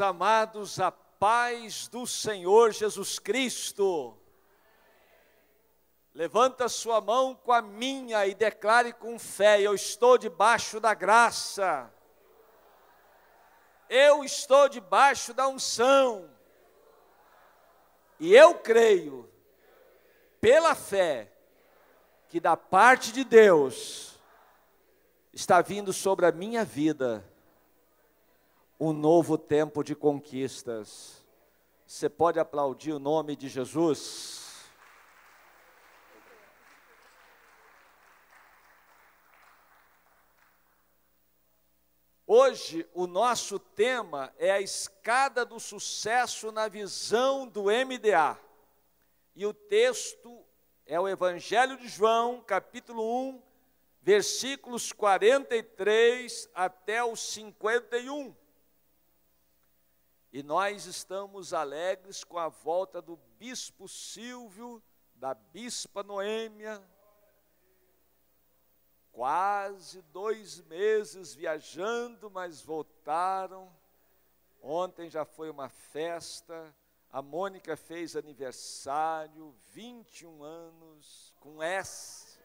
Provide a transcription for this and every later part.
Amados, a paz do Senhor Jesus Cristo. Levanta sua mão com a minha e declare com fé: Eu estou debaixo da graça. Eu estou debaixo da unção. E eu creio, pela fé, que da parte de Deus está vindo sobre a minha vida um novo tempo de conquistas. Você pode aplaudir o nome de Jesus? Hoje o nosso tema é a escada do sucesso na visão do MDA. E o texto é o Evangelho de João, capítulo 1, versículos 43 até o 51. E nós estamos alegres com a volta do bispo Silvio, da bispa Noêmia. Quase dois meses viajando, mas voltaram. Ontem já foi uma festa. A Mônica fez aniversário, 21 anos, com S.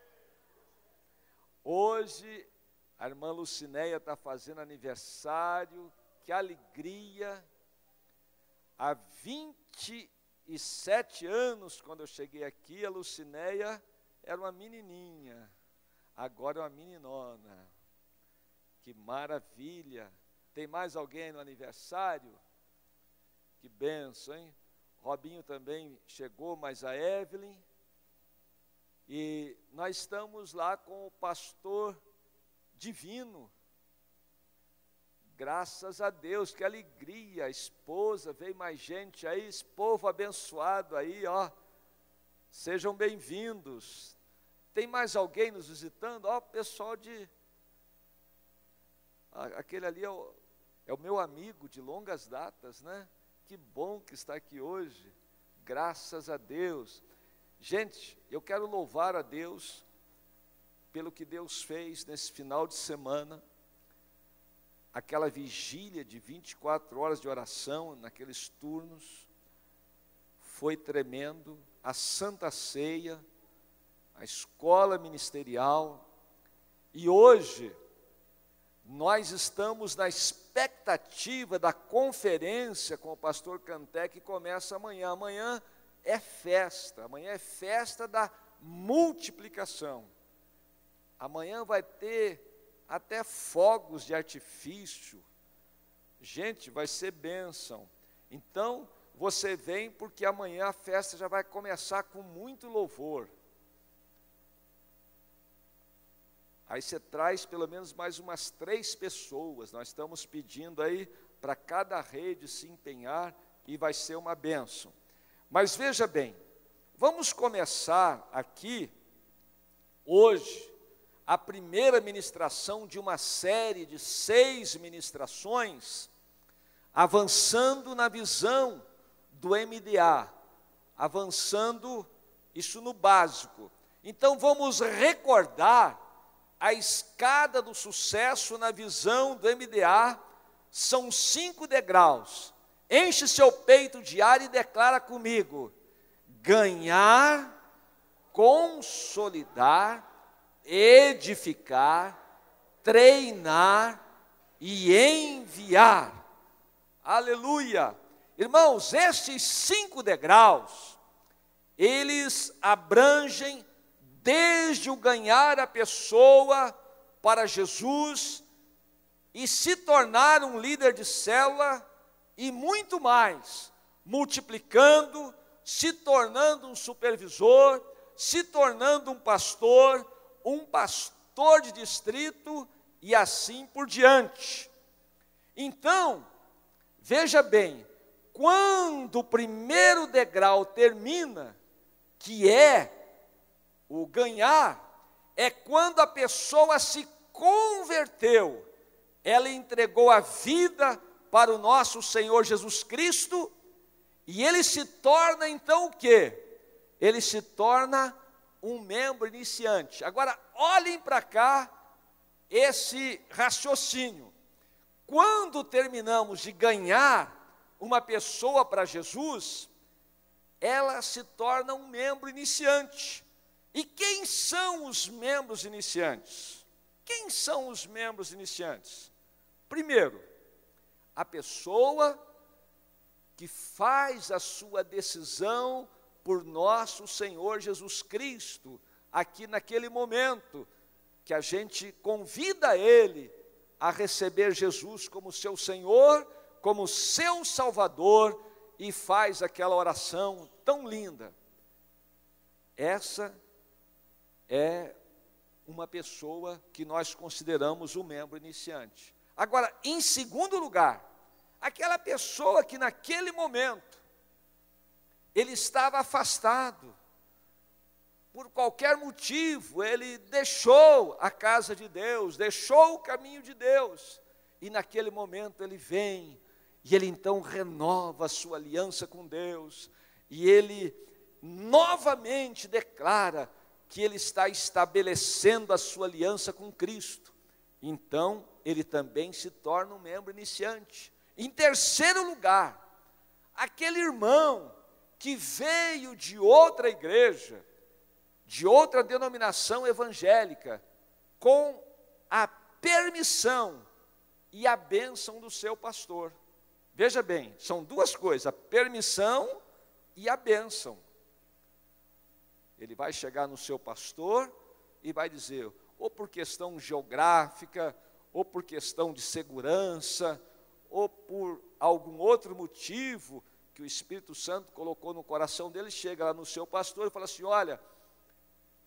Hoje, a irmã Lucinéia está fazendo aniversário, que alegria. Há 27 anos, quando eu cheguei aqui, a Lucinéia era uma menininha, agora é uma meninona. Que maravilha! Tem mais alguém no aniversário? Que benção, hein? Robinho também chegou, mas a Evelyn. E nós estamos lá com o pastor divino, Graças a Deus, que alegria, esposa, veio mais gente aí, esse povo abençoado aí, ó. Sejam bem-vindos. Tem mais alguém nos visitando? Ó, pessoal de. Aquele ali é o, é o meu amigo de longas datas, né? Que bom que está aqui hoje. Graças a Deus. Gente, eu quero louvar a Deus pelo que Deus fez nesse final de semana aquela vigília de 24 horas de oração, naqueles turnos, foi tremendo, a Santa Ceia, a escola ministerial, e hoje nós estamos na expectativa da conferência com o pastor Canté que começa amanhã. Amanhã é festa, amanhã é festa da multiplicação. Amanhã vai ter até fogos de artifício. Gente, vai ser bênção. Então, você vem porque amanhã a festa já vai começar com muito louvor. Aí você traz pelo menos mais umas três pessoas. Nós estamos pedindo aí para cada rede se empenhar e vai ser uma bênção. Mas veja bem, vamos começar aqui hoje a primeira ministração de uma série de seis ministrações, avançando na visão do MDA, avançando isso no básico. Então vamos recordar a escada do sucesso na visão do MDA, são cinco degraus. Enche seu peito de ar e declara comigo: ganhar, consolidar, edificar, treinar e enviar. Aleluia! Irmãos, estes cinco degraus, eles abrangem desde o ganhar a pessoa para Jesus e se tornar um líder de célula e muito mais, multiplicando, se tornando um supervisor, se tornando um pastor, um pastor de distrito e assim por diante. Então, veja bem, quando o primeiro degrau termina, que é o ganhar, é quando a pessoa se converteu, ela entregou a vida para o nosso Senhor Jesus Cristo, e ele se torna então o quê? Ele se torna um membro iniciante. Agora, olhem para cá esse raciocínio. Quando terminamos de ganhar, uma pessoa para Jesus, ela se torna um membro iniciante. E quem são os membros iniciantes? Quem são os membros iniciantes? Primeiro, a pessoa que faz a sua decisão por nosso Senhor Jesus Cristo, aqui naquele momento, que a gente convida ele a receber Jesus como seu Senhor, como seu Salvador e faz aquela oração tão linda. Essa é uma pessoa que nós consideramos o membro iniciante. Agora, em segundo lugar, aquela pessoa que naquele momento ele estava afastado, por qualquer motivo, ele deixou a casa de Deus, deixou o caminho de Deus, e naquele momento ele vem, e ele então renova a sua aliança com Deus, e ele novamente declara que ele está estabelecendo a sua aliança com Cristo. Então, ele também se torna um membro iniciante. Em terceiro lugar, aquele irmão que veio de outra igreja, de outra denominação evangélica, com a permissão e a bênção do seu pastor. Veja bem, são duas coisas: a permissão e a bênção. Ele vai chegar no seu pastor e vai dizer, ou por questão geográfica, ou por questão de segurança, ou por algum outro motivo que o Espírito Santo colocou no coração dele, chega lá no seu pastor e fala assim: Olha,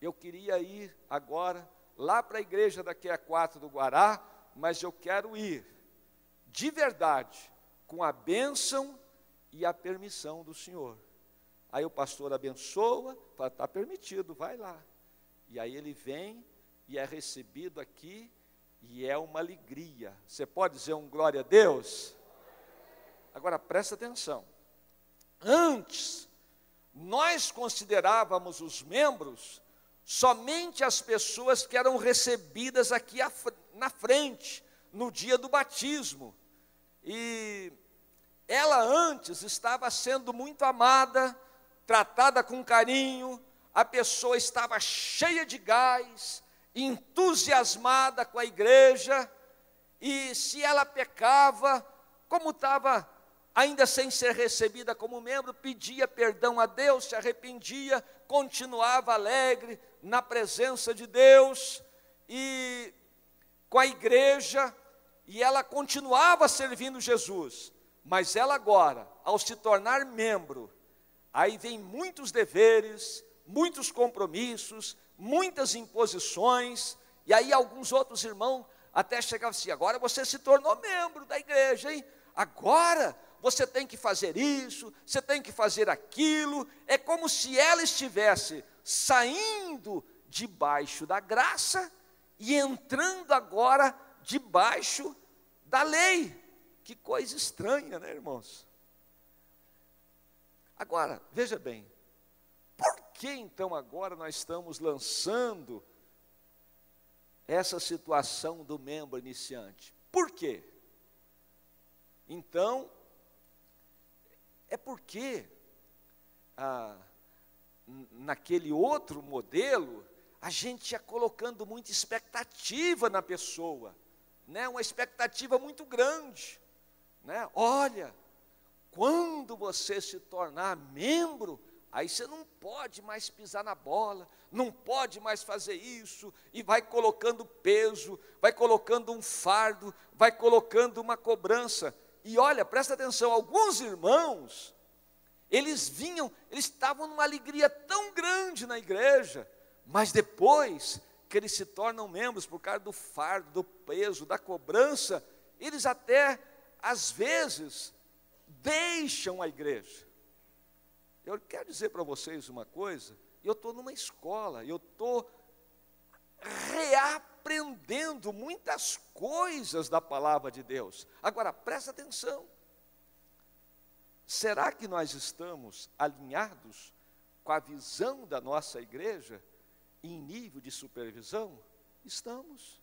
eu queria ir agora lá para a igreja daqui a quatro do Guará, mas eu quero ir de verdade, com a bênção e a permissão do Senhor. Aí o pastor abençoa, fala, está permitido, vai lá. E aí ele vem e é recebido aqui, e é uma alegria. Você pode dizer um glória a Deus? Agora presta atenção. Antes, nós considerávamos os membros somente as pessoas que eram recebidas aqui na frente, no dia do batismo. E ela antes estava sendo muito amada, tratada com carinho, a pessoa estava cheia de gás, entusiasmada com a igreja, e se ela pecava, como estava ainda sem ser recebida como membro, pedia perdão a Deus, se arrependia, continuava alegre na presença de Deus e com a igreja, e ela continuava servindo Jesus. Mas ela agora, ao se tornar membro, aí vem muitos deveres, muitos compromissos, muitas imposições, e aí alguns outros irmãos até chegavam assim: agora você se tornou membro da igreja, hein? Agora você tem que fazer isso, você tem que fazer aquilo. É como se ela estivesse saindo debaixo da graça e entrando agora debaixo da lei. Que coisa estranha, né, irmãos? Agora, veja bem, por que então agora nós estamos lançando essa situação do membro iniciante? Por quê? Então, é porque ah, naquele outro modelo, a gente ia colocando muita expectativa na pessoa, né? uma expectativa muito grande. Né? Olha, quando você se tornar membro, aí você não pode mais pisar na bola, não pode mais fazer isso, e vai colocando peso, vai colocando um fardo, vai colocando uma cobrança. E olha, presta atenção, alguns irmãos, eles vinham, eles estavam numa alegria tão grande na igreja, mas depois que eles se tornam membros por causa do fardo, do peso, da cobrança, eles até, às vezes, deixam a igreja. Eu quero dizer para vocês uma coisa, eu estou numa escola, eu estou reaprendendo muitas coisas da palavra de Deus. Agora, presta atenção. Será que nós estamos alinhados com a visão da nossa igreja em nível de supervisão? Estamos.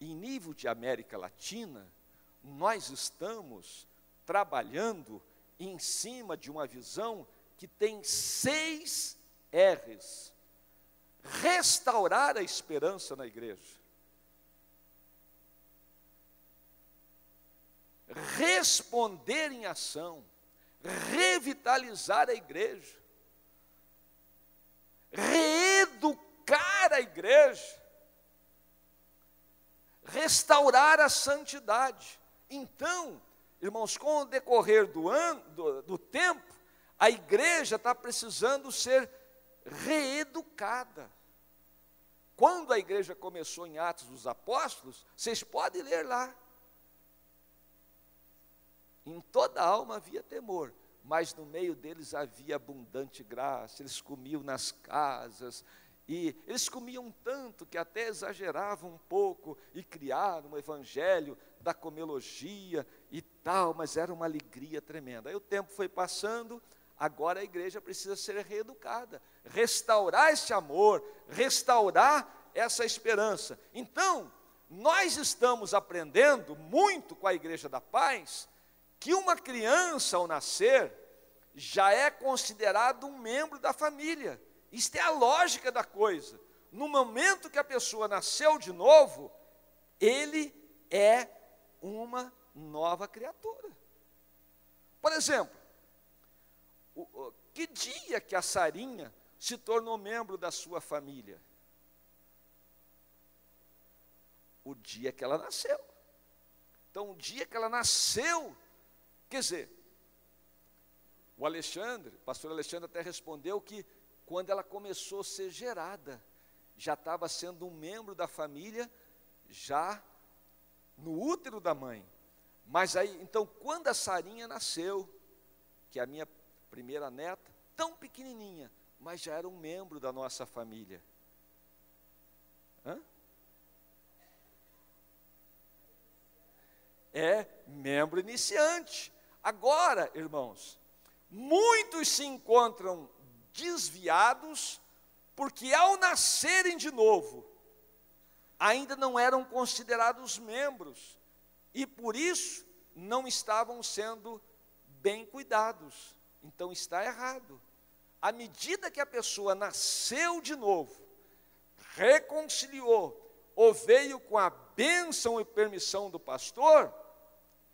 Em nível de América Latina, nós estamos trabalhando em cima de uma visão que tem seis R's. Restaurar a esperança na igreja. Responder em ação. Revitalizar a igreja. Reeducar a igreja. Restaurar a santidade. Então, irmãos, com o decorrer do ano, do, do tempo, a igreja está precisando ser reeducada. Quando a igreja começou em Atos dos Apóstolos, vocês podem ler lá. Em toda alma havia temor, mas no meio deles havia abundante graça. Eles comiam nas casas, e eles comiam tanto que até exageravam um pouco e criaram um evangelho da comelogia e tal, mas era uma alegria tremenda. Aí o tempo foi passando, Agora a igreja precisa ser reeducada, restaurar esse amor, restaurar essa esperança. Então, nós estamos aprendendo muito com a Igreja da Paz que uma criança ao nascer já é considerado um membro da família. Isto é a lógica da coisa. No momento que a pessoa nasceu de novo, ele é uma nova criatura. Por exemplo, que dia que a Sarinha se tornou membro da sua família? O dia que ela nasceu. Então, o dia que ela nasceu, quer dizer, o Alexandre, o pastor Alexandre até respondeu que quando ela começou a ser gerada, já estava sendo um membro da família, já no útero da mãe. Mas aí, então, quando a Sarinha nasceu, que é a minha primeira neta, tão pequenininha, mas já era um membro da nossa família. Hã? É membro iniciante. Agora, irmãos, muitos se encontram desviados porque ao nascerem de novo, ainda não eram considerados membros e por isso não estavam sendo bem cuidados. Então está errado. À medida que a pessoa nasceu de novo, reconciliou, ou veio com a bênção e permissão do pastor,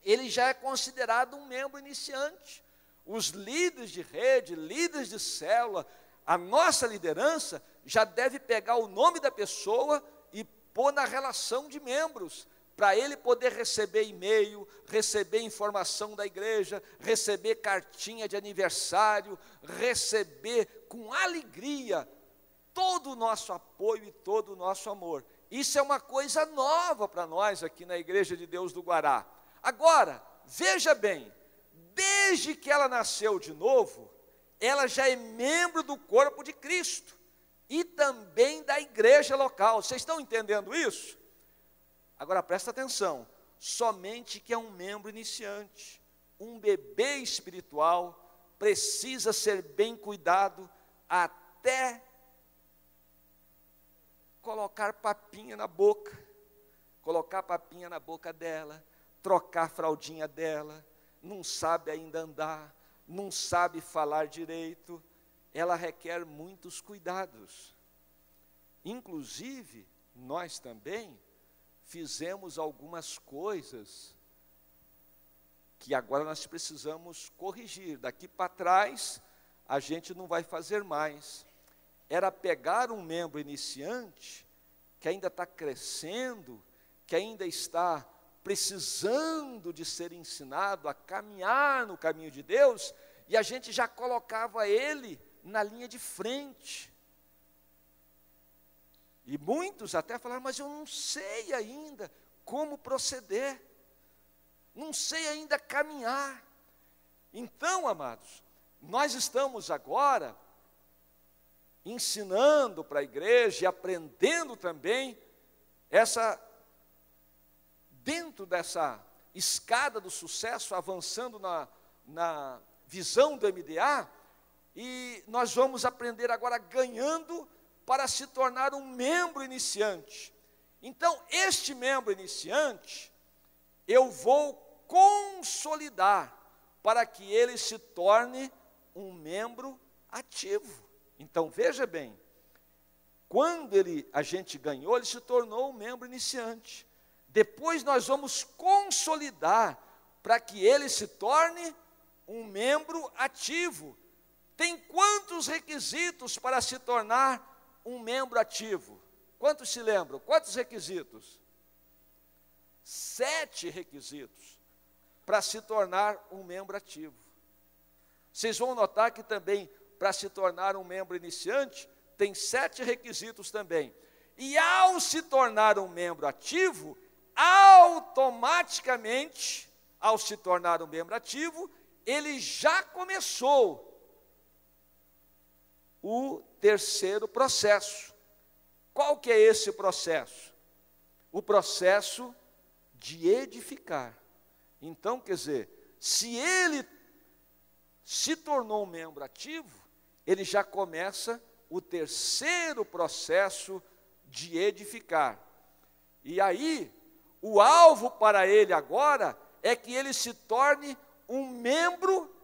ele já é considerado um membro iniciante. Os líderes de rede, líderes de célula, a nossa liderança já deve pegar o nome da pessoa e pôr na relação de membros para ele poder receber e-mail, receber informação da igreja, receber cartinha de aniversário, receber com alegria todo o nosso apoio e todo o nosso amor. Isso é uma coisa nova para nós aqui na Igreja de Deus do Guará. Agora, veja bem, desde que ela nasceu de novo, ela já é membro do corpo de Cristo e também da igreja local. Vocês estão entendendo isso? Agora presta atenção: somente que é um membro iniciante, um bebê espiritual, precisa ser bem cuidado até colocar papinha na boca, colocar papinha na boca dela, trocar a fraldinha dela, não sabe ainda andar, não sabe falar direito, ela requer muitos cuidados. Inclusive, nós também fizemos algumas coisas que agora nós precisamos corrigir. Daqui para trás, a gente não vai fazer mais. Era pegar um membro iniciante, que ainda está crescendo, que ainda está precisando de ser ensinado a caminhar no caminho de Deus, e a gente já colocava ele na linha de frente. E muitos até falaram, mas eu não sei ainda como proceder, não sei ainda caminhar. Então, amados, nós estamos agora ensinando para a igreja e aprendendo também essa, dentro dessa escada do sucesso, avançando na, na visão do MDA, e nós vamos aprender agora ganhando para se tornar um membro iniciante. Então, este membro iniciante, eu vou consolidar para que ele se torne um membro ativo. Então veja bem, quando ele, a gente ganhou, ele se tornou um membro iniciante. Depois nós vamos consolidar para que ele se torne um membro ativo. Tem quantos requisitos para se tornar um membro ativo? Quantos se lembram? Quantos requisitos? Sete requisitos para se tornar um membro ativo. Vocês vão notar que também, para se tornar um membro iniciante, tem sete requisitos também. E ao se tornar um membro ativo, automaticamente, ao se tornar um membro ativo, ele já começou o terceiro processo. Qual que é esse processo? O processo de edificar. Então, quer dizer, se ele se tornou um membro ativo, ele já começa o terceiro processo de edificar. E aí, o alvo para ele agora é que ele se torne um membro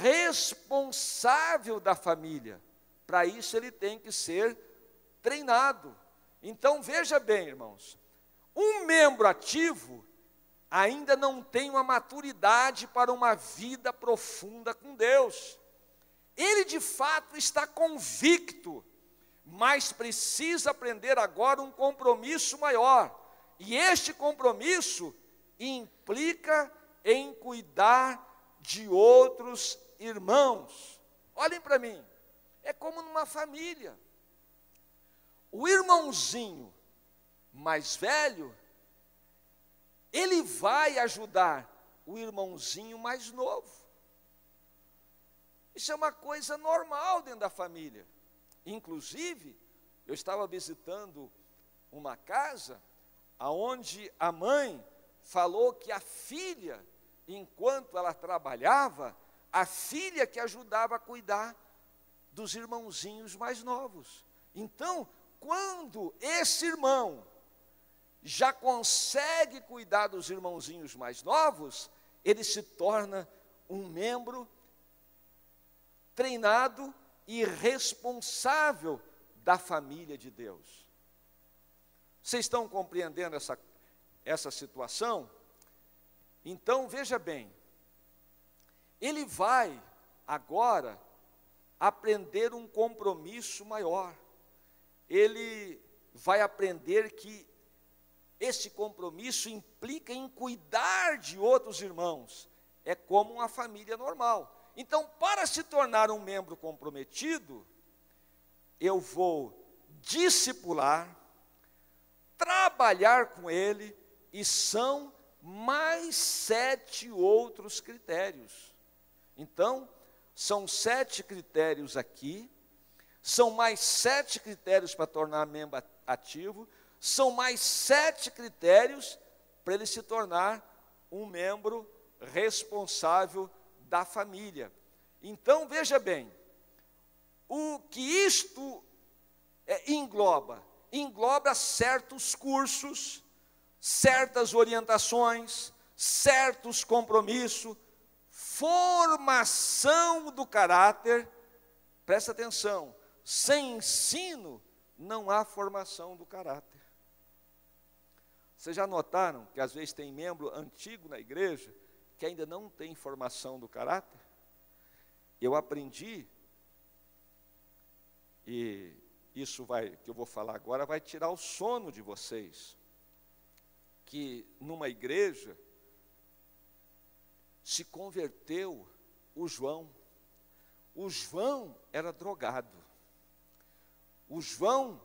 responsável da família. Para isso ele tem que ser treinado. Então veja bem, irmãos, um membro ativo ainda não tem uma maturidade para uma vida profunda com Deus. Ele de fato está convicto, mas precisa aprender agora um compromisso maior. E este compromisso implica em cuidar de outros irmãos. Olhem para mim, é como numa família. O irmãozinho mais velho, ele vai ajudar o irmãozinho mais novo. Isso é uma coisa normal dentro da família. Inclusive, eu estava visitando uma casa aonde a mãe falou que a filha, enquanto ela trabalhava, a filha que ajudava a cuidar dos irmãozinhos mais novos. Então, quando esse irmão já consegue cuidar dos irmãozinhos mais novos, ele se torna um membro treinado e responsável da família de Deus. Vocês estão compreendendo essa, essa situação? Então, veja bem, ele vai agora aprender um compromisso maior. Ele vai aprender que esse compromisso implica em cuidar de outros irmãos. É como uma família normal. Então, para se tornar um membro comprometido, eu vou discipular, trabalhar com ele, e são mais sete outros critérios. Então, são sete critérios aqui, são mais sete critérios para tornar membro ativo, são mais sete critérios para ele se tornar um membro responsável da família. Então, veja bem, o que isto é, engloba? engloba certos cursos, certas orientações, certos compromissos, formação do caráter. Presta atenção, sem ensino não há formação do caráter. Vocês já notaram que às vezes tem membro antigo na igreja que ainda não tem formação do caráter? Eu aprendi e isso vai, que eu vou falar agora, vai tirar o sono de vocês. Que numa igreja se converteu o João. O João era drogado. O João,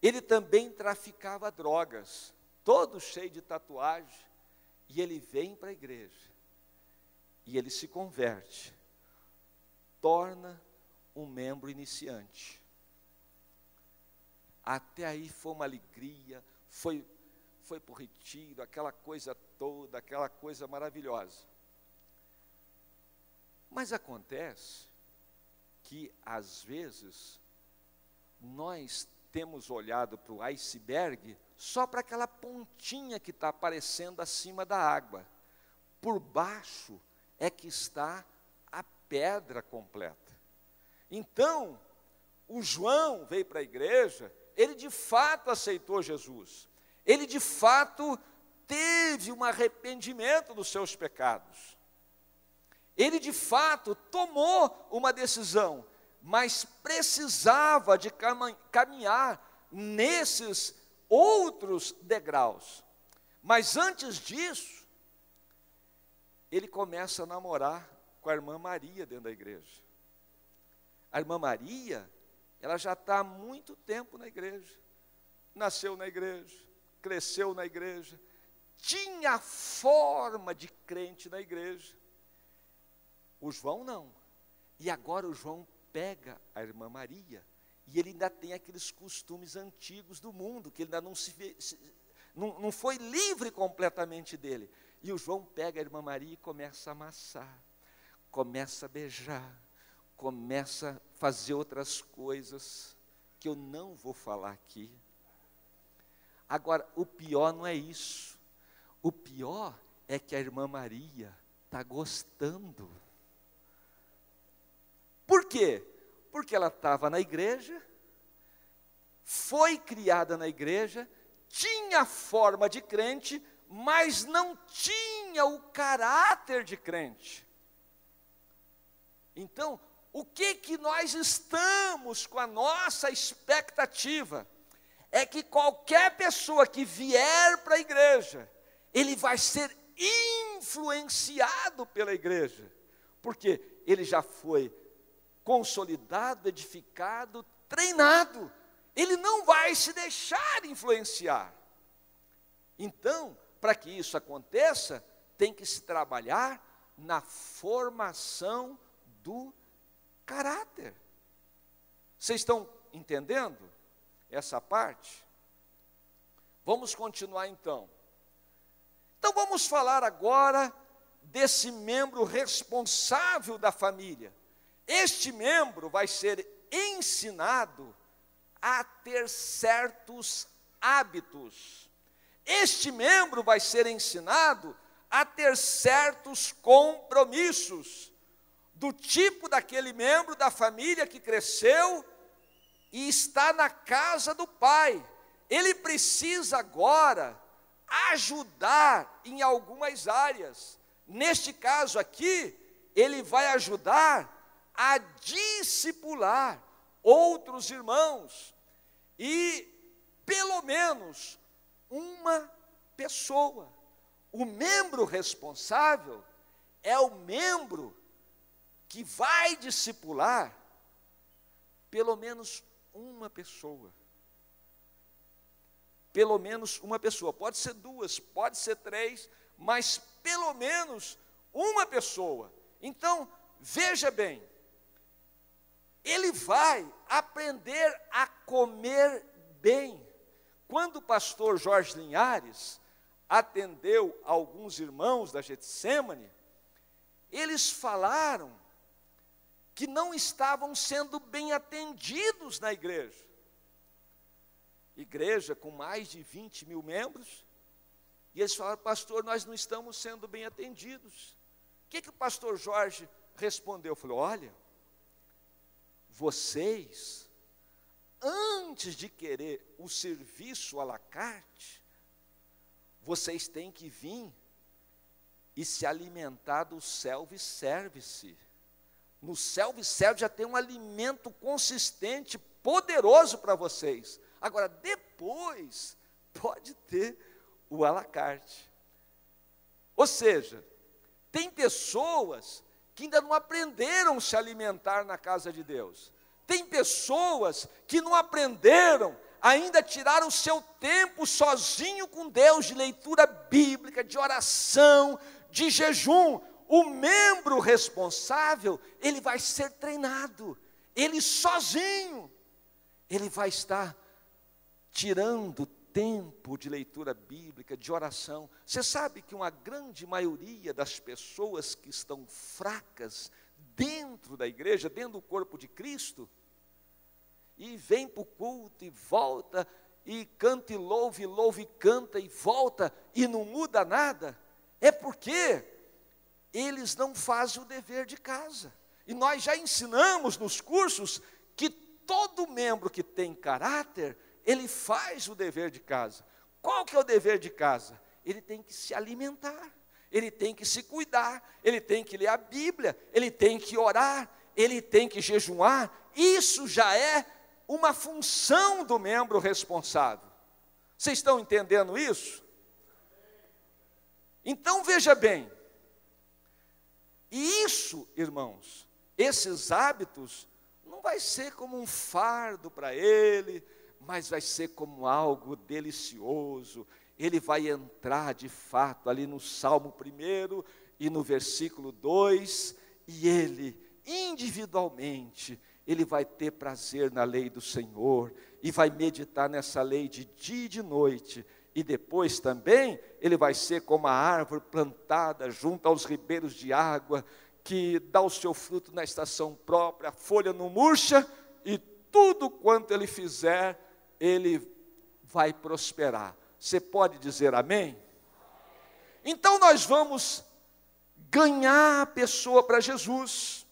ele também traficava drogas, todo cheio de tatuagem, e ele vem para a igreja. E ele se converte, torna um membro iniciante. Até aí foi uma alegria, foi, foi para o retiro, aquela coisa toda, aquela coisa maravilhosa. Mas acontece que, às vezes, nós temos olhado para o iceberg só para aquela pontinha que está aparecendo acima da água. Por baixo é que está a pedra completa. Então, o João veio para a igreja, ele de fato aceitou Jesus. Ele de fato teve um arrependimento dos seus pecados. Ele de fato tomou uma decisão, mas precisava de caminhar nesses outros degraus. Mas antes disso, ele começa a namorar com a irmã Maria dentro da igreja. A irmã Maria, ela já está há muito tempo na igreja. Nasceu na igreja, cresceu na igreja, tinha forma de crente na igreja. O João não. E agora o João pega a irmã Maria e ele ainda tem aqueles costumes antigos do mundo, que ele ainda não, se, não, não foi livre completamente dele. E o João pega a irmã Maria e começa a amassar, começa a beijar, começa a fazer outras coisas que eu não vou falar aqui. Agora, o pior não é isso. O pior é que a irmã Maria está gostando. Por quê? Porque ela estava na igreja, foi criada na igreja, tinha forma de crente, mas não tinha o caráter de crente. Então, o que que nós estamos com a nossa expectativa? É que qualquer pessoa que vier para a igreja, ele vai ser influenciado pela igreja, porque ele já foi consolidado, edificado, treinado. Ele não vai se deixar influenciar. Então, para que isso aconteça, tem que se trabalhar na formação do caráter. Vocês estão entendendo essa parte? Vamos continuar então. Então vamos falar agora desse membro responsável da família. Este membro vai ser ensinado a ter certos hábitos este membro vai ser ensinado a ter certos compromissos, do tipo daquele membro da família que cresceu e está na casa do pai. Ele precisa agora ajudar em algumas áreas. Neste caso aqui, ele vai ajudar a discipular outros irmãos e, pelo menos, uma pessoa. O membro responsável é o membro que vai discipular pelo menos uma pessoa. Pelo menos uma pessoa. Pode ser duas, pode ser três, mas pelo menos uma pessoa. Então, veja bem, ele vai aprender a comer bem. Quando o pastor Jorge Linhares atendeu alguns irmãos da Getsemane, eles falaram que não estavam sendo bem atendidos na igreja. Igreja com mais de 20 mil membros, e eles falaram, pastor, nós não estamos sendo bem atendidos. O que, que o pastor Jorge respondeu? Falou: olha, vocês antes de querer o serviço à la carte, vocês têm que vir e se alimentar do self-service. No self-service já tem um alimento consistente, poderoso para vocês. Agora, depois, pode ter o à la carte. Ou seja, tem pessoas que ainda não aprenderam se alimentar na casa de Deus. Tem pessoas que não aprenderam ainda tirar o seu tempo sozinho com Deus, de leitura bíblica, de oração, de jejum. O membro responsável, ele vai ser treinado, ele sozinho, ele vai estar tirando tempo de leitura bíblica, de oração. Você sabe que uma grande maioria das pessoas que estão fracas dentro da igreja, dentro do corpo de Cristo, e vem para o culto e volta, e canta e louve, louve e canta e volta, e não muda nada, é porque eles não fazem o dever de casa. E nós já ensinamos nos cursos que todo membro que tem caráter, ele faz o dever de casa. Qual que é o dever de casa? Ele tem que se alimentar, ele tem que se cuidar, ele tem que ler a Bíblia, ele tem que orar, ele tem que jejuar. Isso já é uma função do membro responsável. Vocês estão entendendo isso? Então veja bem, e isso, irmãos, esses hábitos não vai ser como um fardo para ele, mas vai ser como algo delicioso. Ele vai entrar de fato ali no Salmo 1 e no versículo 2, e ele, individualmente, ele vai ter prazer na lei do Senhor e vai meditar nessa lei de dia e de noite. E depois também ele vai ser como a árvore plantada junto aos ribeiros de água, que dá o seu fruto na estação própria, a folha não murcha, e tudo quanto ele fizer, ele vai prosperar. Você pode dizer amém? Então nós vamos ganhar a pessoa para Jesus.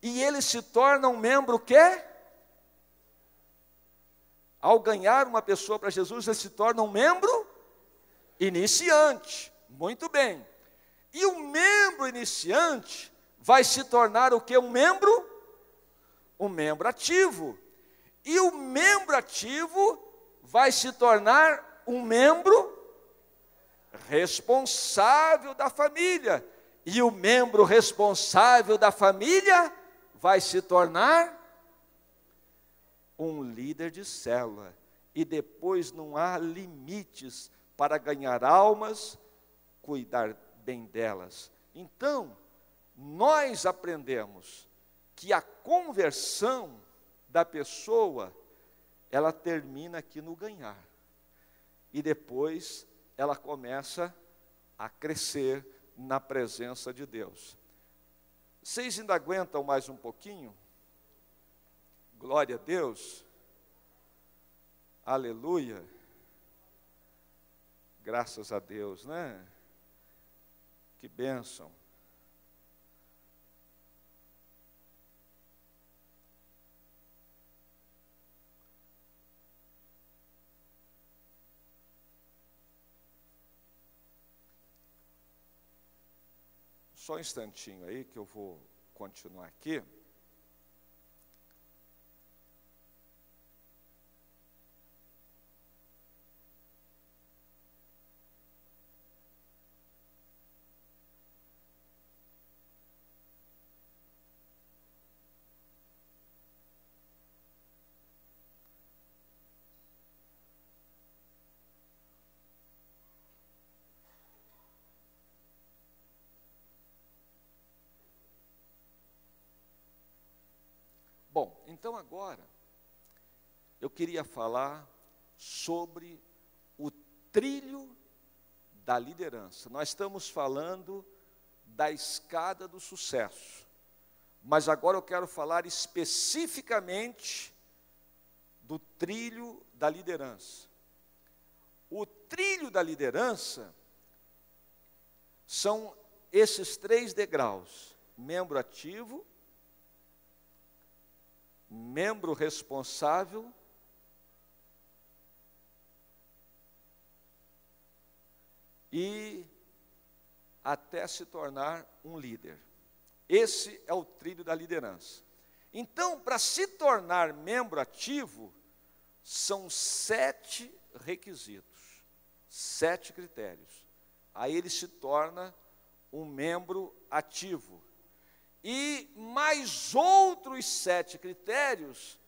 E ele se torna um membro que ao ganhar uma pessoa para Jesus, ele se torna um membro iniciante. Muito bem. E o membro iniciante vai se tornar o que? Um membro? Um membro ativo. E o membro ativo vai se tornar um membro responsável da família. E o membro responsável da família vai se tornar um líder de célula. E depois não há limites para ganhar almas, cuidar bem delas. Então, nós aprendemos que a conversão da pessoa, ela termina aqui no ganhar. E depois ela começa a crescer na presença de Deus. Vocês ainda aguentam mais um pouquinho? Glória a Deus. Aleluia. Graças a Deus, né? Que bênção. Só um instantinho aí que eu vou continuar aqui. Bom, então agora eu queria falar sobre o trilho da liderança. Nós estamos falando da escada do sucesso. Mas agora eu quero falar especificamente do trilho da liderança. O trilho da liderança são esses três degraus: membro ativo, membro responsável e até se tornar um líder. Esse é o trilho da liderança. Então, para se tornar membro ativo, são sete requisitos, sete critérios. Aí ele se torna um membro ativo e mais outros sete critérios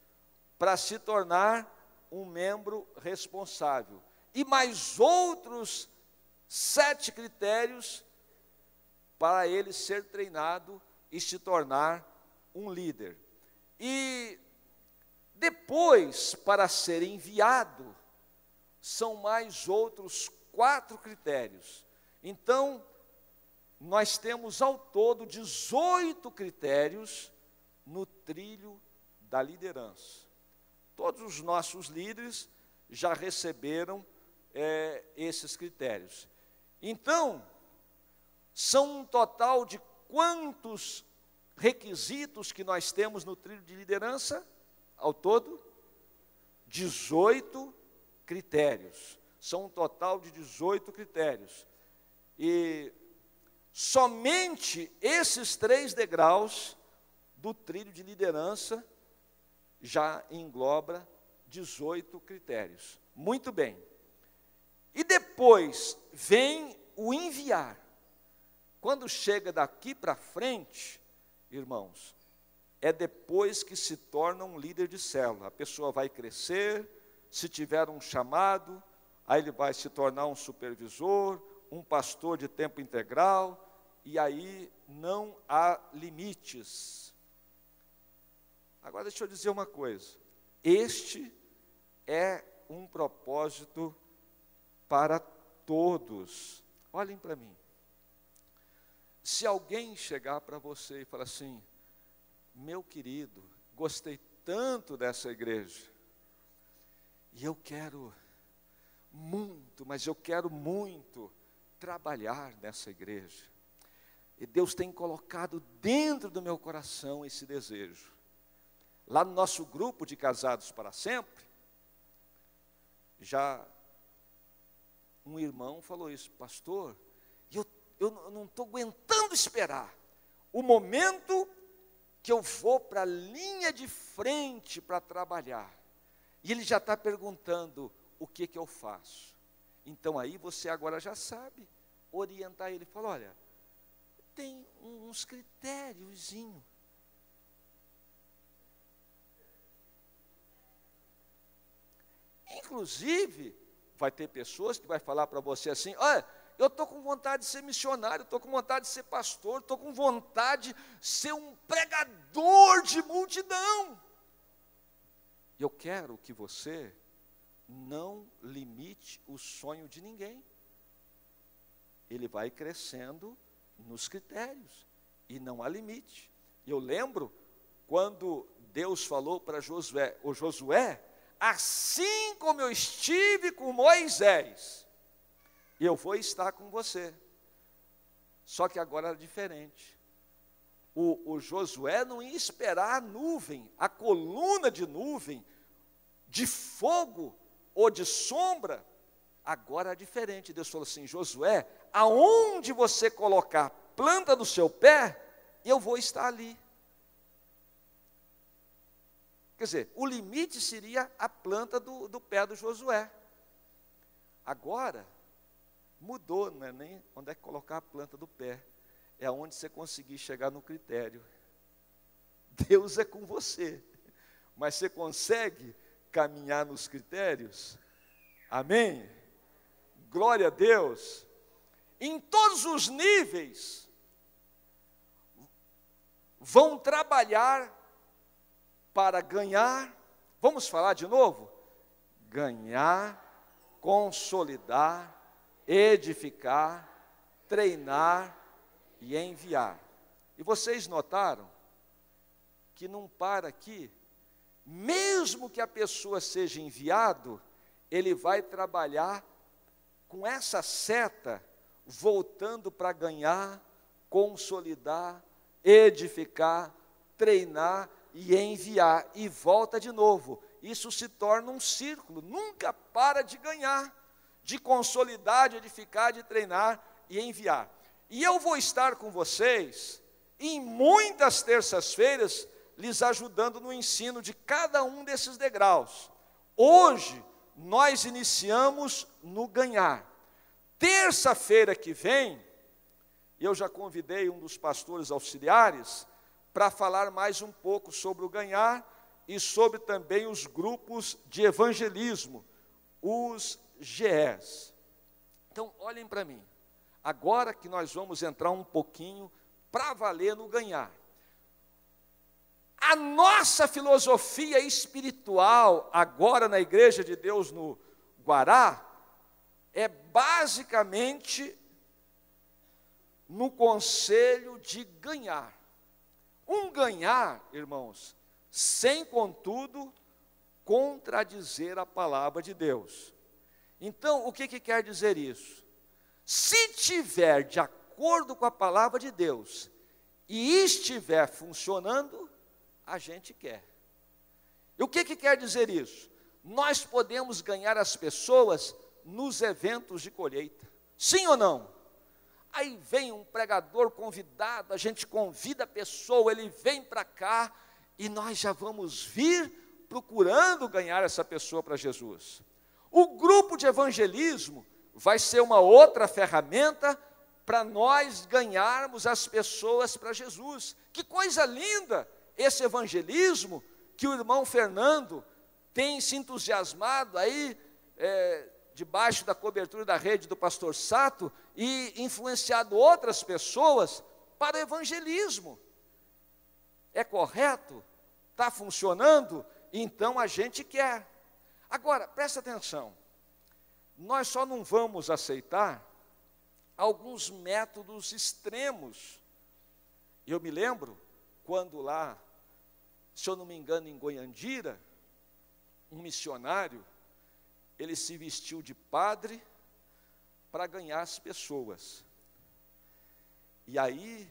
para se tornar um membro responsável. E mais outros sete critérios para ele ser treinado e se tornar um líder. E depois, para ser enviado, são mais outros quatro critérios. Então, nós temos ao todo 18 critérios no trilho da liderança. Todos os nossos líderes já receberam é, esses critérios. Então, São um total de quantos requisitos que nós temos no trilho de liderança? Ao todo, 18 critérios. São um total de 18 critérios. E somente esses três degraus do trilho de liderança já engloba 18 critérios. Muito bem. E depois vem o enviar. Quando chega daqui para frente, irmãos, é depois que se torna um líder de célula. A pessoa vai crescer, se tiver um chamado, aí ele vai se tornar um supervisor, um pastor de tempo integral, e aí não há limites. Agora deixa eu dizer uma coisa: este é um propósito para todos. Olhem para mim. Se alguém chegar para você e falar assim, meu querido, gostei tanto dessa igreja, e eu quero muito, mas eu quero muito trabalhar nessa igreja. E Deus tem colocado dentro do meu coração esse desejo. Lá no nosso grupo de casados para sempre, já um irmão falou isso, pastor, eu, eu não estou aguentando esperar o momento que eu vou para a linha de frente para trabalhar. E ele já está perguntando o que, que eu faço. Então aí você agora já sabe orientar ele. Fala, olha, tem uns critériozinho. Inclusive, vai ter pessoas que vai falar para você assim: olha, eu estou com vontade de ser missionário, estou com vontade de ser pastor, estou com vontade de ser um pregador de multidão. Eu quero que você não limite o sonho de ninguém. Ele vai crescendo nos critérios e não há limite. Eu lembro quando Deus falou para Josué, o Josué, assim como eu estive com Moisés, eu vou estar com você. Só que agora era diferente. O, o Josué não ia esperar a nuvem, a coluna de nuvem, de fogo ou de sombra. Agora é diferente. Deus falou assim: Josué, aonde você colocar a planta do seu pé, eu vou estar ali. Quer dizer, o limite seria a planta do, do pé do Josué. Agora, mudou, não é nem onde é que colocar a planta do pé, é onde você conseguir chegar no critério. Deus é com você, mas você consegue caminhar nos critérios? Amém? Glória a Deus. Em todos os níveis, vão trabalhar para ganhar, vamos falar de novo? Ganhar, consolidar, edificar, treinar e enviar. E vocês notaram que não para aqui, mesmo que a pessoa seja enviado, ele vai trabalhar com essa seta voltando para ganhar, consolidar, edificar, treinar e enviar, e volta de novo. Isso se torna um círculo, nunca para de ganhar, de consolidar, de edificar, de treinar e enviar. E eu vou estar com vocês em muitas terças-feiras, lhes ajudando no ensino de cada um desses degraus. Hoje, nós iniciamos no ganhar. Terça-feira que vem, eu já convidei um dos pastores auxiliares para falar mais um pouco sobre o ganhar e sobre também os grupos de evangelismo, os GEs. Então, olhem para mim. Agora que nós vamos entrar um pouquinho para valer no ganhar. A nossa filosofia espiritual, agora na Igreja de Deus no Guará, é basicamente no conselho de ganhar. Um ganhar, irmãos, sem contudo contradizer a palavra de Deus. Então, o que, que quer dizer isso? Se tiver de acordo com a palavra de Deus e estiver funcionando, a gente quer. E o que, que quer dizer isso? Nós podemos ganhar as pessoas nos eventos de colheita. Sim ou não? Aí vem um pregador convidado, a gente convida a pessoa, ele vem para cá e nós já vamos vir procurando ganhar essa pessoa para Jesus. O grupo de evangelismo vai ser uma outra ferramenta para nós ganharmos as pessoas para Jesus. Que coisa linda esse evangelismo que o irmão Fernando tem se entusiasmado aí, é, debaixo da cobertura da rede do pastor Sato, e influenciado outras pessoas para o evangelismo. É correto? Está funcionando? Então a gente quer. Agora, presta atenção. Nós só não vamos aceitar alguns métodos extremos. Eu me lembro quando lá, se eu não me engano, em Goiandira, um missionário, ele se vestiu de padre para ganhar as pessoas. E aí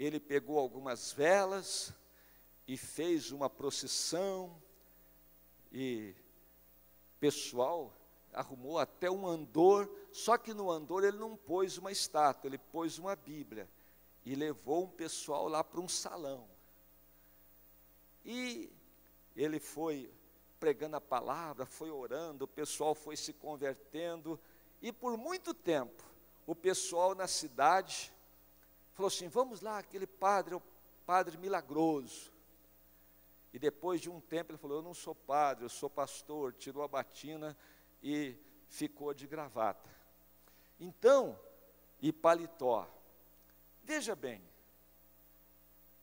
ele pegou algumas velas e fez uma procissão e pessoal arrumou até um andor, só que no andor ele não pôs uma estátua, ele pôs uma Bíblia e levou um pessoal lá para um salão. E ele foi pregando a palavra, foi orando, o pessoal foi se convertendo, e por muito tempo o pessoal na cidade falou assim: vamos lá, aquele padre o padre milagroso. E depois de um tempo ele falou: Eu não sou padre, eu sou pastor. Tirou a batina e ficou de gravata. Então, e paletó. Veja bem,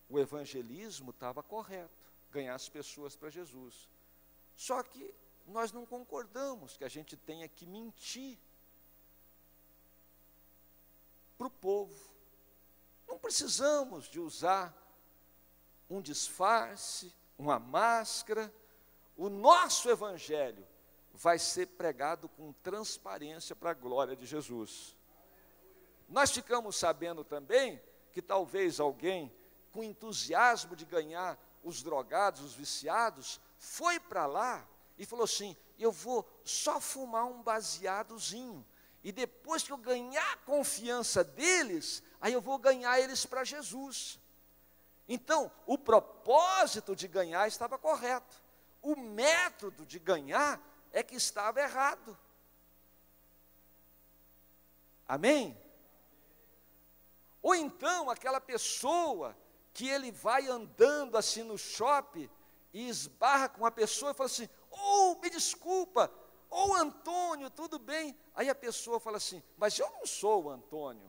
o evangelismo estava correto, ganhar as pessoas para Jesus. Só que nós não concordamos que a gente tenha que mentir para o povo. Não precisamos de usar um disfarce, uma máscara. O nosso evangelho vai ser pregado com transparência para a glória de Jesus. Nós ficamos sabendo também que talvez alguém com entusiasmo de ganhar os drogados, os viciados, foi para lá e falou assim: Eu vou só fumar um baseadozinho. E depois que eu ganhar a confiança deles, aí eu vou ganhar eles para Jesus. Então, o propósito de ganhar estava correto. O método de ganhar é que estava errado. Amém? Ou então aquela pessoa que ele vai andando assim no shopping e esbarra com a pessoa e fala assim: Oh, me desculpa, ou oh, Antônio, tudo bem? Aí a pessoa fala assim: Mas eu não sou o Antônio.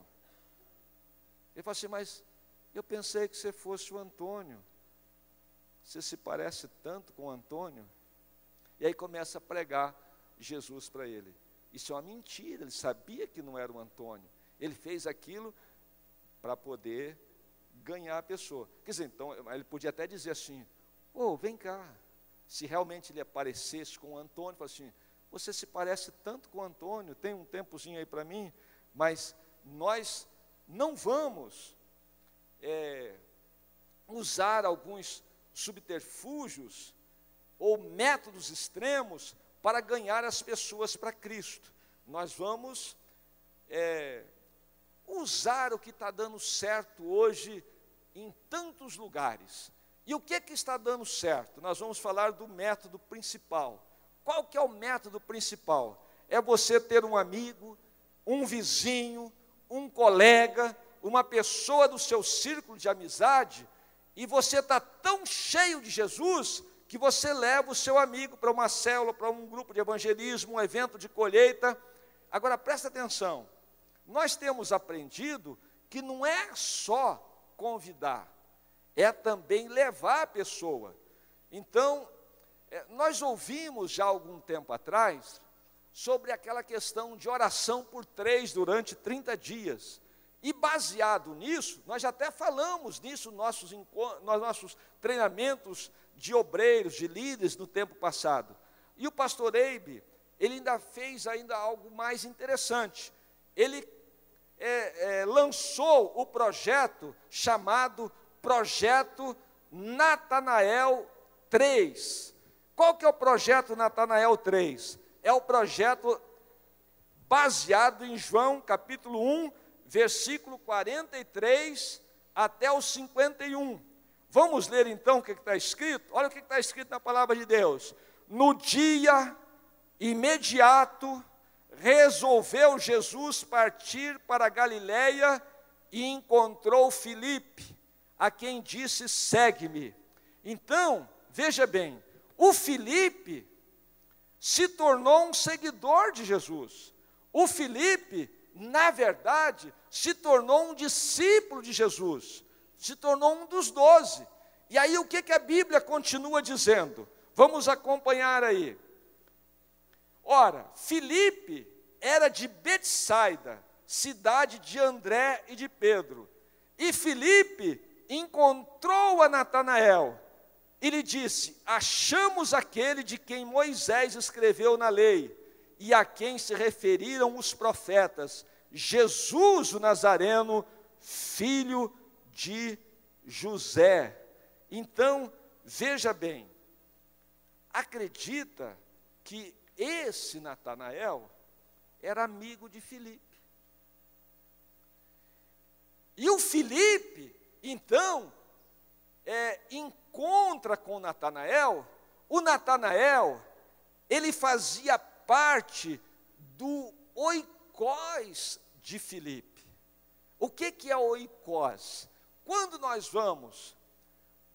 Ele fala assim: Mas eu pensei que você fosse o Antônio. Você se parece tanto com o Antônio. E aí começa a pregar Jesus para ele. Isso é uma mentira, ele sabia que não era o Antônio. Ele fez aquilo para poder ganhar a pessoa. Quer dizer, então, ele podia até dizer assim: Ô, oh, vem cá. Se realmente ele aparecesse com o Antônio, fala assim: Você se parece tanto com o Antônio, tem um tempozinho aí para mim, mas nós não vamos é, usar alguns subterfúgios ou métodos extremos para ganhar as pessoas para Cristo. Nós vamos é, usar o que está dando certo hoje em tantos lugares. E o que, é que está dando certo? Nós vamos falar do método principal. Qual que é o método principal? É você ter um amigo, um vizinho, um colega, uma pessoa do seu círculo de amizade, e você está tão cheio de Jesus que você leva o seu amigo para uma célula, para um grupo de evangelismo, um evento de colheita. Agora presta atenção, nós temos aprendido que não é só convidar, é também levar a pessoa. Então, é, nós ouvimos já algum tempo atrás sobre aquela questão de oração por três durante 30 dias. E baseado nisso, nós até falamos nisso nos nossos, nos nossos treinamentos de obreiros, de líderes no tempo passado. E o pastor Eibe, ele ainda fez ainda algo mais interessante. Ele é, é, lançou o projeto chamado Projeto Natanael 3. Qual que é o projeto Natanael 3? É o projeto baseado em João capítulo 1, versículo 43 até o 51. Vamos ler então o que está escrito? Olha o que está escrito na palavra de Deus. No dia imediato, resolveu Jesus partir para Galiléia e encontrou Filipe, a quem disse: segue-me. Então, veja bem, o Filipe se tornou um seguidor de Jesus. O Filipe, na verdade, se tornou um discípulo de Jesus, se tornou um dos doze. E aí o que, que a Bíblia continua dizendo? Vamos acompanhar aí. Ora, Filipe era de Betsaida, cidade de André e de Pedro. E Filipe encontrou a Natanael e lhe disse: Achamos aquele de quem Moisés escreveu na lei e a quem se referiram os profetas, Jesus o Nazareno, filho de José. Então, veja bem, acredita que esse Natanael era amigo de Filipe. E o Filipe, então, é, encontra com Natanael. O Natanael, ele fazia parte do oikós de Filipe. O que, que é oikós? Quando nós vamos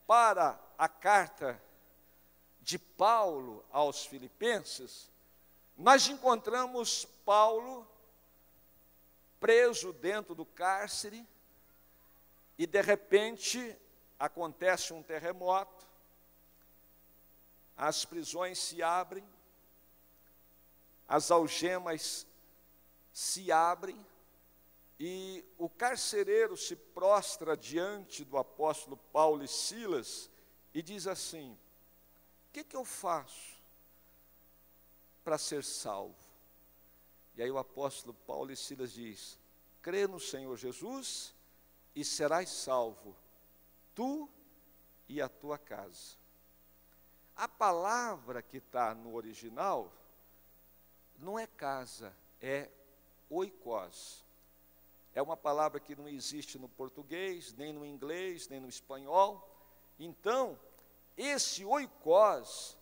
para a carta de Paulo aos Filipenses, nós encontramos Paulo preso dentro do cárcere e de repente acontece um terremoto, as prisões se abrem, as algemas se abrem e o carcereiro se prostra diante do apóstolo Paulo e Silas e diz assim: O que, que eu faço para ser salvo? E aí o apóstolo Paulo e Silas diz: crê no Senhor Jesus e serás salvo, tu e a tua casa. A palavra que está no original não é casa, é oikos. É uma palavra que não existe no português, nem no inglês, nem no espanhol. Então, esse oikos,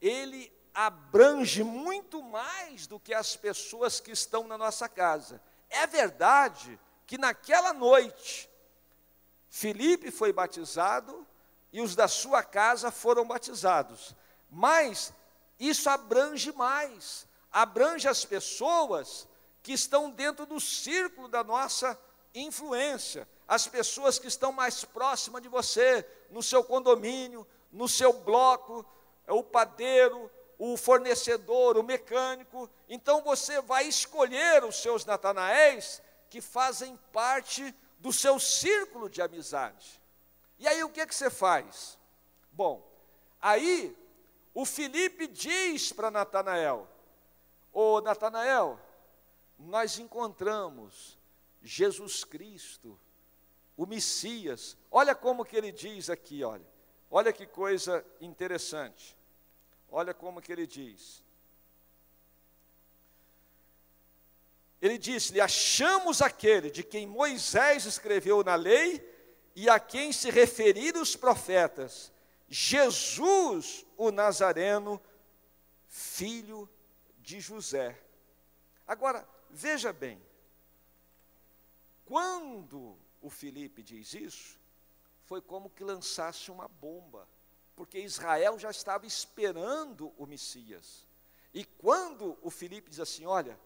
ele abrange muito mais do que as pessoas que estão na nossa casa. É verdade que naquela noite, Felipe foi batizado e os da sua casa foram batizados, mas isso abrange mais, abrange as pessoas que estão dentro do círculo da nossa influência, as pessoas que estão mais próximas de você, no seu condomínio, no seu bloco, o padeiro, o fornecedor, o mecânico. Então você vai escolher os seus Natanaéis que fazem parte do seu círculo de amizade. E aí o que, que você faz? Bom, aí o Felipe diz para Natanael: Ô Natanael, nós encontramos Jesus Cristo, o Messias. Olha como que ele diz aqui, olha. Olha que coisa interessante. Olha como que ele diz. Ele disse-lhe: Achamos aquele de quem Moisés escreveu na lei e a quem se referiram os profetas, Jesus o Nazareno, filho de José. Agora, veja bem, quando o Felipe diz isso, foi como que lançasse uma bomba porque Israel já estava esperando o Messias. E quando o Filipe diz assim: Olha,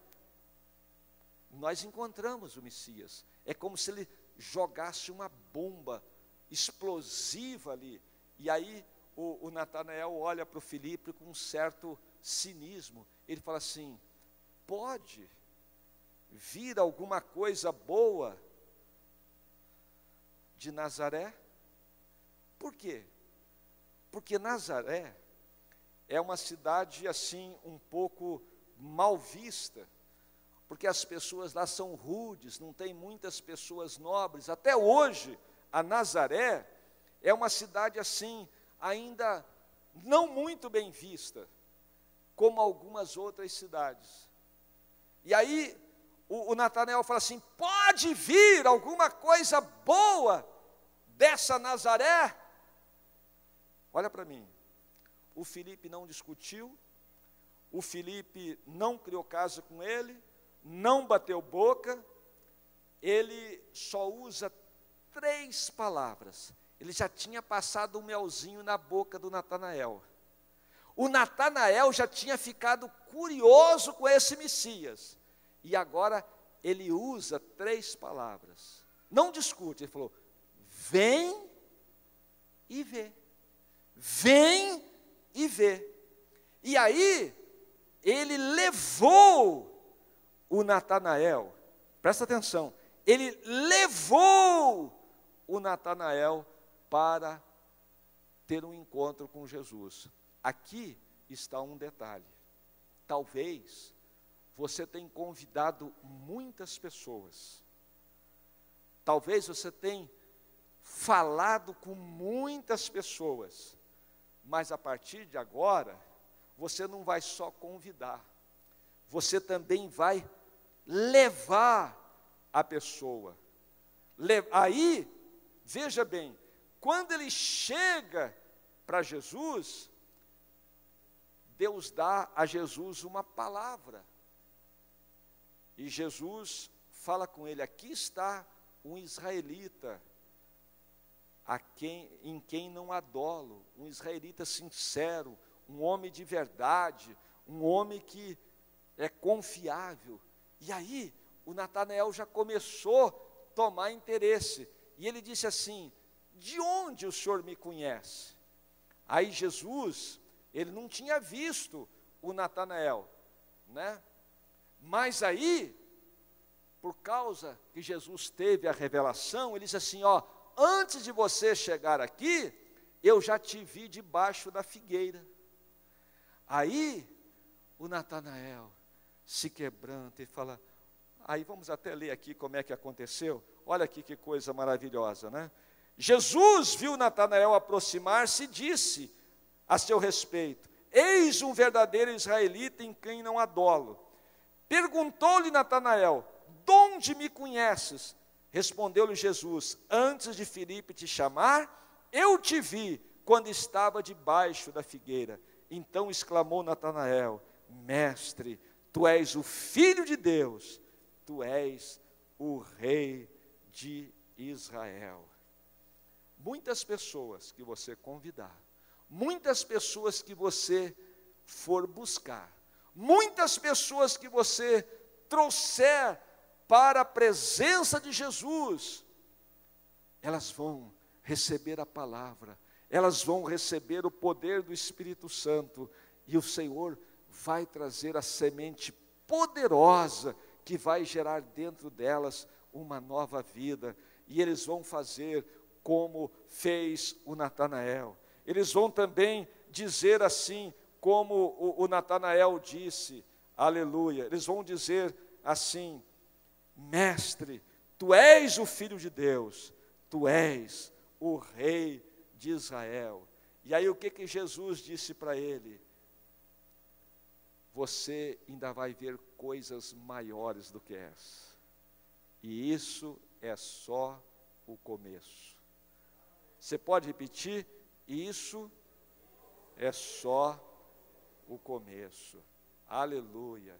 nós encontramos o Messias, é como se ele jogasse uma bomba explosiva ali. E aí o, o Natanael olha para o Filipe com um certo cinismo. Ele fala assim: Pode vir alguma coisa boa de Nazaré? Por quê? Porque Nazaré é uma cidade assim um pouco mal vista. porque as pessoas lá são rudes, não tem muitas pessoas nobres. Até hoje, a Nazaré é uma cidade assim, ainda não muito bem vista, como algumas outras cidades. E aí o, o Natanael fala assim: pode vir alguma coisa boa dessa Nazaré? Olha para mim. O Felipe não discutiu, o Felipe não criou casa com ele, não bateu boca, ele só usa três palavras. Ele já tinha passado um melzinho na boca do Natanael. O Natanael já tinha ficado curioso com esse Messias. E agora ele usa três palavras. Não discute, ele falou: vem. Vem e vê. E aí, ele levou o Natanael, presta atenção, ele levou o Natanael para ter um encontro com Jesus. Aqui está um detalhe. Talvez você tenha convidado muitas pessoas. Talvez você tenha falado com muitas pessoas. Mas a partir de agora, você não vai só convidar, você também vai levar a pessoa. Aí, veja bem, quando ele chega para Jesus, Deus dá a Jesus uma palavra. E Jesus fala com ele: aqui está um israelita, quem, em quem não adolo, um israelita sincero, um homem de verdade, um homem que é confiável. E aí, o Natanael já começou a tomar interesse. E ele disse assim: De onde o senhor me conhece? Aí Jesus, ele não tinha visto o Natanael, né? Mas aí, por causa que Jesus teve a revelação, ele disse assim: Ó, antes de você chegar aqui, eu já te vi debaixo da figueira. Aí, o Natanael se quebranta e fala: Aí vamos até ler aqui como é que aconteceu. Olha aqui que coisa maravilhosa, né? Jesus viu Natanael aproximar-se e disse a seu respeito: Eis um verdadeiro israelita em quem não adolo. Perguntou-lhe Natanael: De onde me conheces? Respondeu-lhe Jesus: Antes de Filipe te chamar, eu te vi quando estava debaixo da figueira. Então exclamou Natanael: Mestre, tu és o filho de Deus tu és o rei de Israel. Muitas pessoas que você convidar, muitas pessoas que você for buscar, muitas pessoas que você trouxer para a presença de Jesus, elas vão receber a palavra, elas vão receber o poder do Espírito Santo, e o Senhor vai trazer a semente poderosa que vai gerar dentro delas uma nova vida. E eles vão fazer como fez o Natanael. Eles vão também dizer assim, como o, o Natanael disse, aleluia. Eles vão dizer assim: Mestre, tu és o Filho de Deus, tu és o Rei de Israel. E aí o que, que Jesus disse para ele? você ainda vai ver coisas maiores do que essa. E isso é só o começo. Você pode repetir? Isso é só o começo. Aleluia.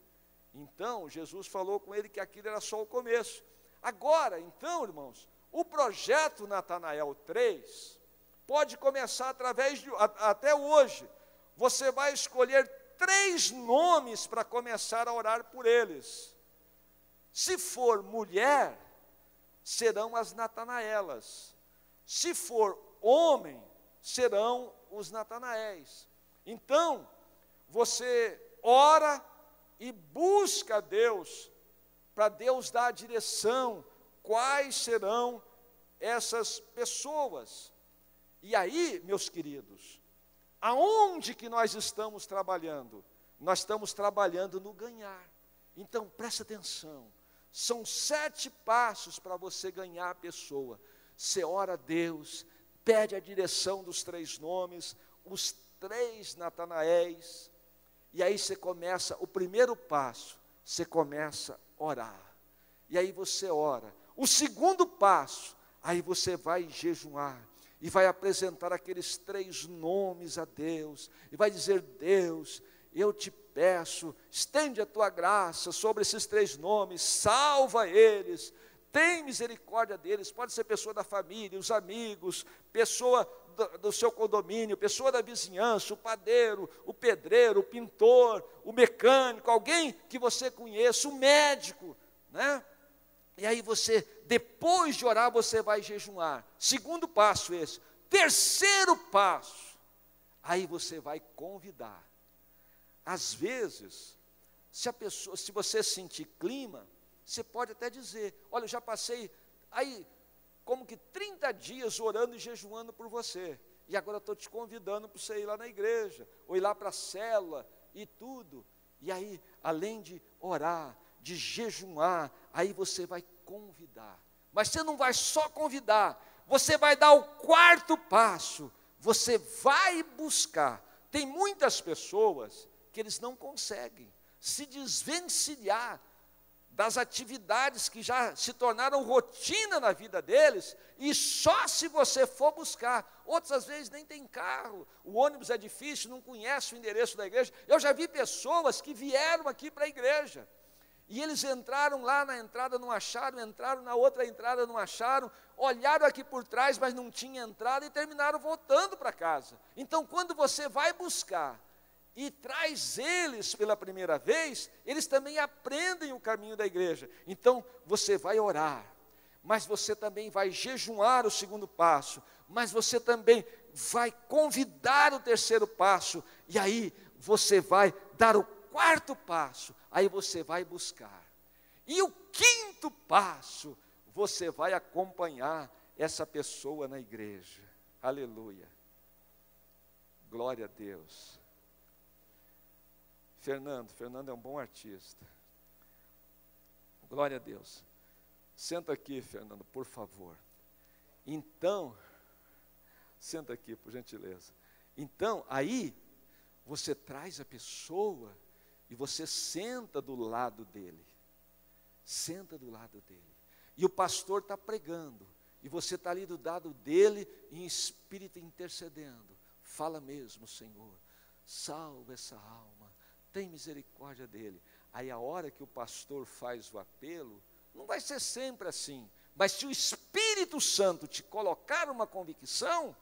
Então, Jesus falou com ele que aquilo era só o começo. Agora, então, irmãos, o projeto Natanael 3 pode começar através de até hoje. Você vai escolher três nomes para começar a orar por eles. Se for mulher, serão as Natanaelas. Se for homem, serão os Natanaéis. Então, você ora e busca a Deus, para Deus dar a direção, quais serão essas pessoas. E aí, meus queridos, Aonde que nós estamos trabalhando? Nós estamos trabalhando no ganhar. Então preste atenção. São sete passos para você ganhar a pessoa. Você ora a Deus, pede a direção dos três nomes, os três Natanaéis, e aí você começa, o primeiro passo, você começa a orar. E aí você ora. O segundo passo, aí você vai jejuar e vai apresentar aqueles três nomes a Deus, e vai dizer: Deus, eu te peço, estende a tua graça sobre esses três nomes, salva eles, tem misericórdia deles, pode ser pessoa da família, os amigos, pessoa do, seu condomínio, pessoa da vizinhança, o padeiro, o pedreiro, o pintor, o mecânico, alguém que você conheça, o médico, né? E aí você, depois de orar, você vai jejuar. Segundo passo esse. Terceiro passo, aí você vai convidar. Às vezes, se a pessoa, se você sentir clima, você pode até dizer: "Olha, eu já passei aí como que 30 dias orando e jejuando por você. E agora estou te convidando para você ir lá na igreja, ou ir lá para a célula e tudo. E aí, além de orar, de jejuar, aí você vai convidar. Mas você não vai só convidar, você vai dar o quarto passo, você vai buscar. Tem muitas pessoas que eles não conseguem se desvencilhar das atividades que já se tornaram rotina na vida deles, e só se você for buscar. Outras vezes nem tem carro, o ônibus é difícil, não conhece o endereço da igreja. Eu já vi pessoas que vieram aqui para a igreja, e eles entraram lá na entrada, não acharam, entraram na outra entrada, não acharam, olharam aqui por trás, mas não tinha entrada e terminaram voltando para casa. Então, quando você vai buscar e traz eles pela primeira vez, eles também aprendem o caminho da igreja. Então, você vai orar, mas você também vai jejuar o segundo passo, mas você também vai convidar o terceiro passo, e aí você vai dar o quarto passo, aí você vai buscar. E o quinto passo, você vai acompanhar essa pessoa na igreja. Aleluia. Glória a Deus. Fernando, Fernando é um bom artista. Glória a Deus. Senta aqui, Fernando, por favor. Então, senta aqui, por gentileza. Então, aí, você traz a pessoa e você senta do lado dele. Senta do lado dele. E o pastor está pregando. E você está ali do lado dele, em espírito intercedendo. Fala mesmo, Senhor. Salva essa alma. Tem misericórdia dele. Aí a hora que o pastor faz o apelo, não vai ser sempre assim. Mas se o Espírito Santo te colocar uma convicção,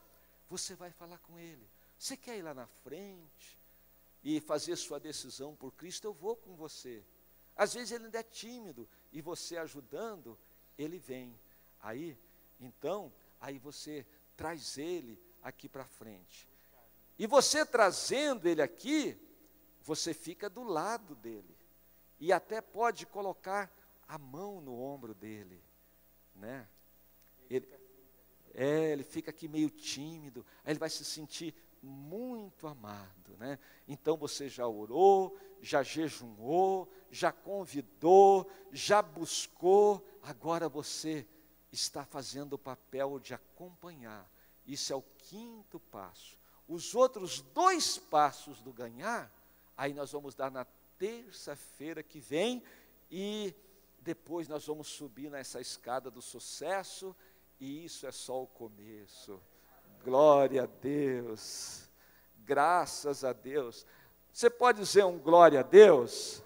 você vai falar com ele. Você quer ir lá na frente? e fazer sua decisão por Cristo, eu vou com você. Às vezes ele ainda é tímido e você ajudando, ele vem. Aí, então, aí você traz ele aqui para frente. E você trazendo ele aqui, você fica do lado dele. E até pode colocar a mão no ombro dele, né? Ele, é, ele fica aqui meio tímido, aí ele vai se sentir muito amado, né? Então você já orou, já jejuou, já convidou, já buscou, agora você está fazendo o papel de acompanhar. Isso é o quinto passo. Os outros dois passos do ganhar, aí nós vamos dar na terça-feira que vem e depois nós vamos subir nessa escada do sucesso e isso é só o começo. Glória a Deus. Graças a Deus. Você pode dizer um glória a Deus?